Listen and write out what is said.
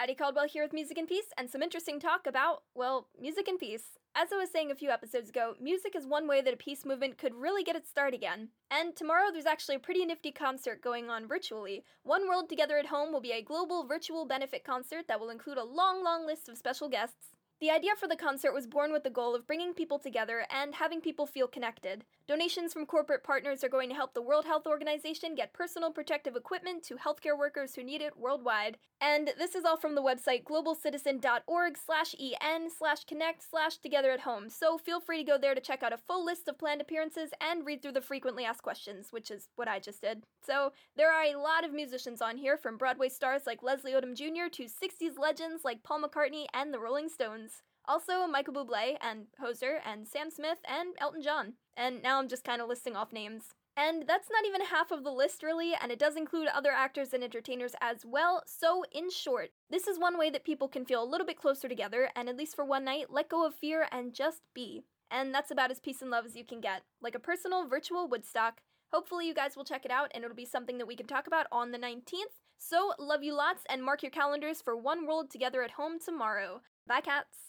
Addie Caldwell here with Music and Peace and some interesting talk about, well, music and peace. As I was saying a few episodes ago, music is one way that a peace movement could really get its start again. And tomorrow there's actually a pretty nifty concert going on virtually. One World Together at Home will be a global virtual benefit concert that will include a long, long list of special guests. The idea for the concert was born with the goal of bringing people together and having people feel connected. Donations from corporate partners are going to help the World Health Organization get personal protective equipment to healthcare workers who need it worldwide. And this is all from the website globalcitizen.org slash en slash connect slash together at home. So feel free to go there to check out a full list of planned appearances and read through the frequently asked questions, which is what I just did. So there are a lot of musicians on here, from Broadway stars like Leslie Odom Jr. to 60s legends like Paul McCartney and the Rolling Stones. Also, Michael Bublé and Hozier and Sam Smith and Elton John. And now I'm just kind of listing off names. And that's not even half of the list, really, and it does include other actors and entertainers as well. So, in short, this is one way that people can feel a little bit closer together and, at least for one night, let go of fear and just be. And that's about as peace and love as you can get, like a personal virtual Woodstock. Hopefully, you guys will check it out and it'll be something that we can talk about on the 19th. So, love you lots and mark your calendars for One World Together at Home tomorrow. Bye, cats!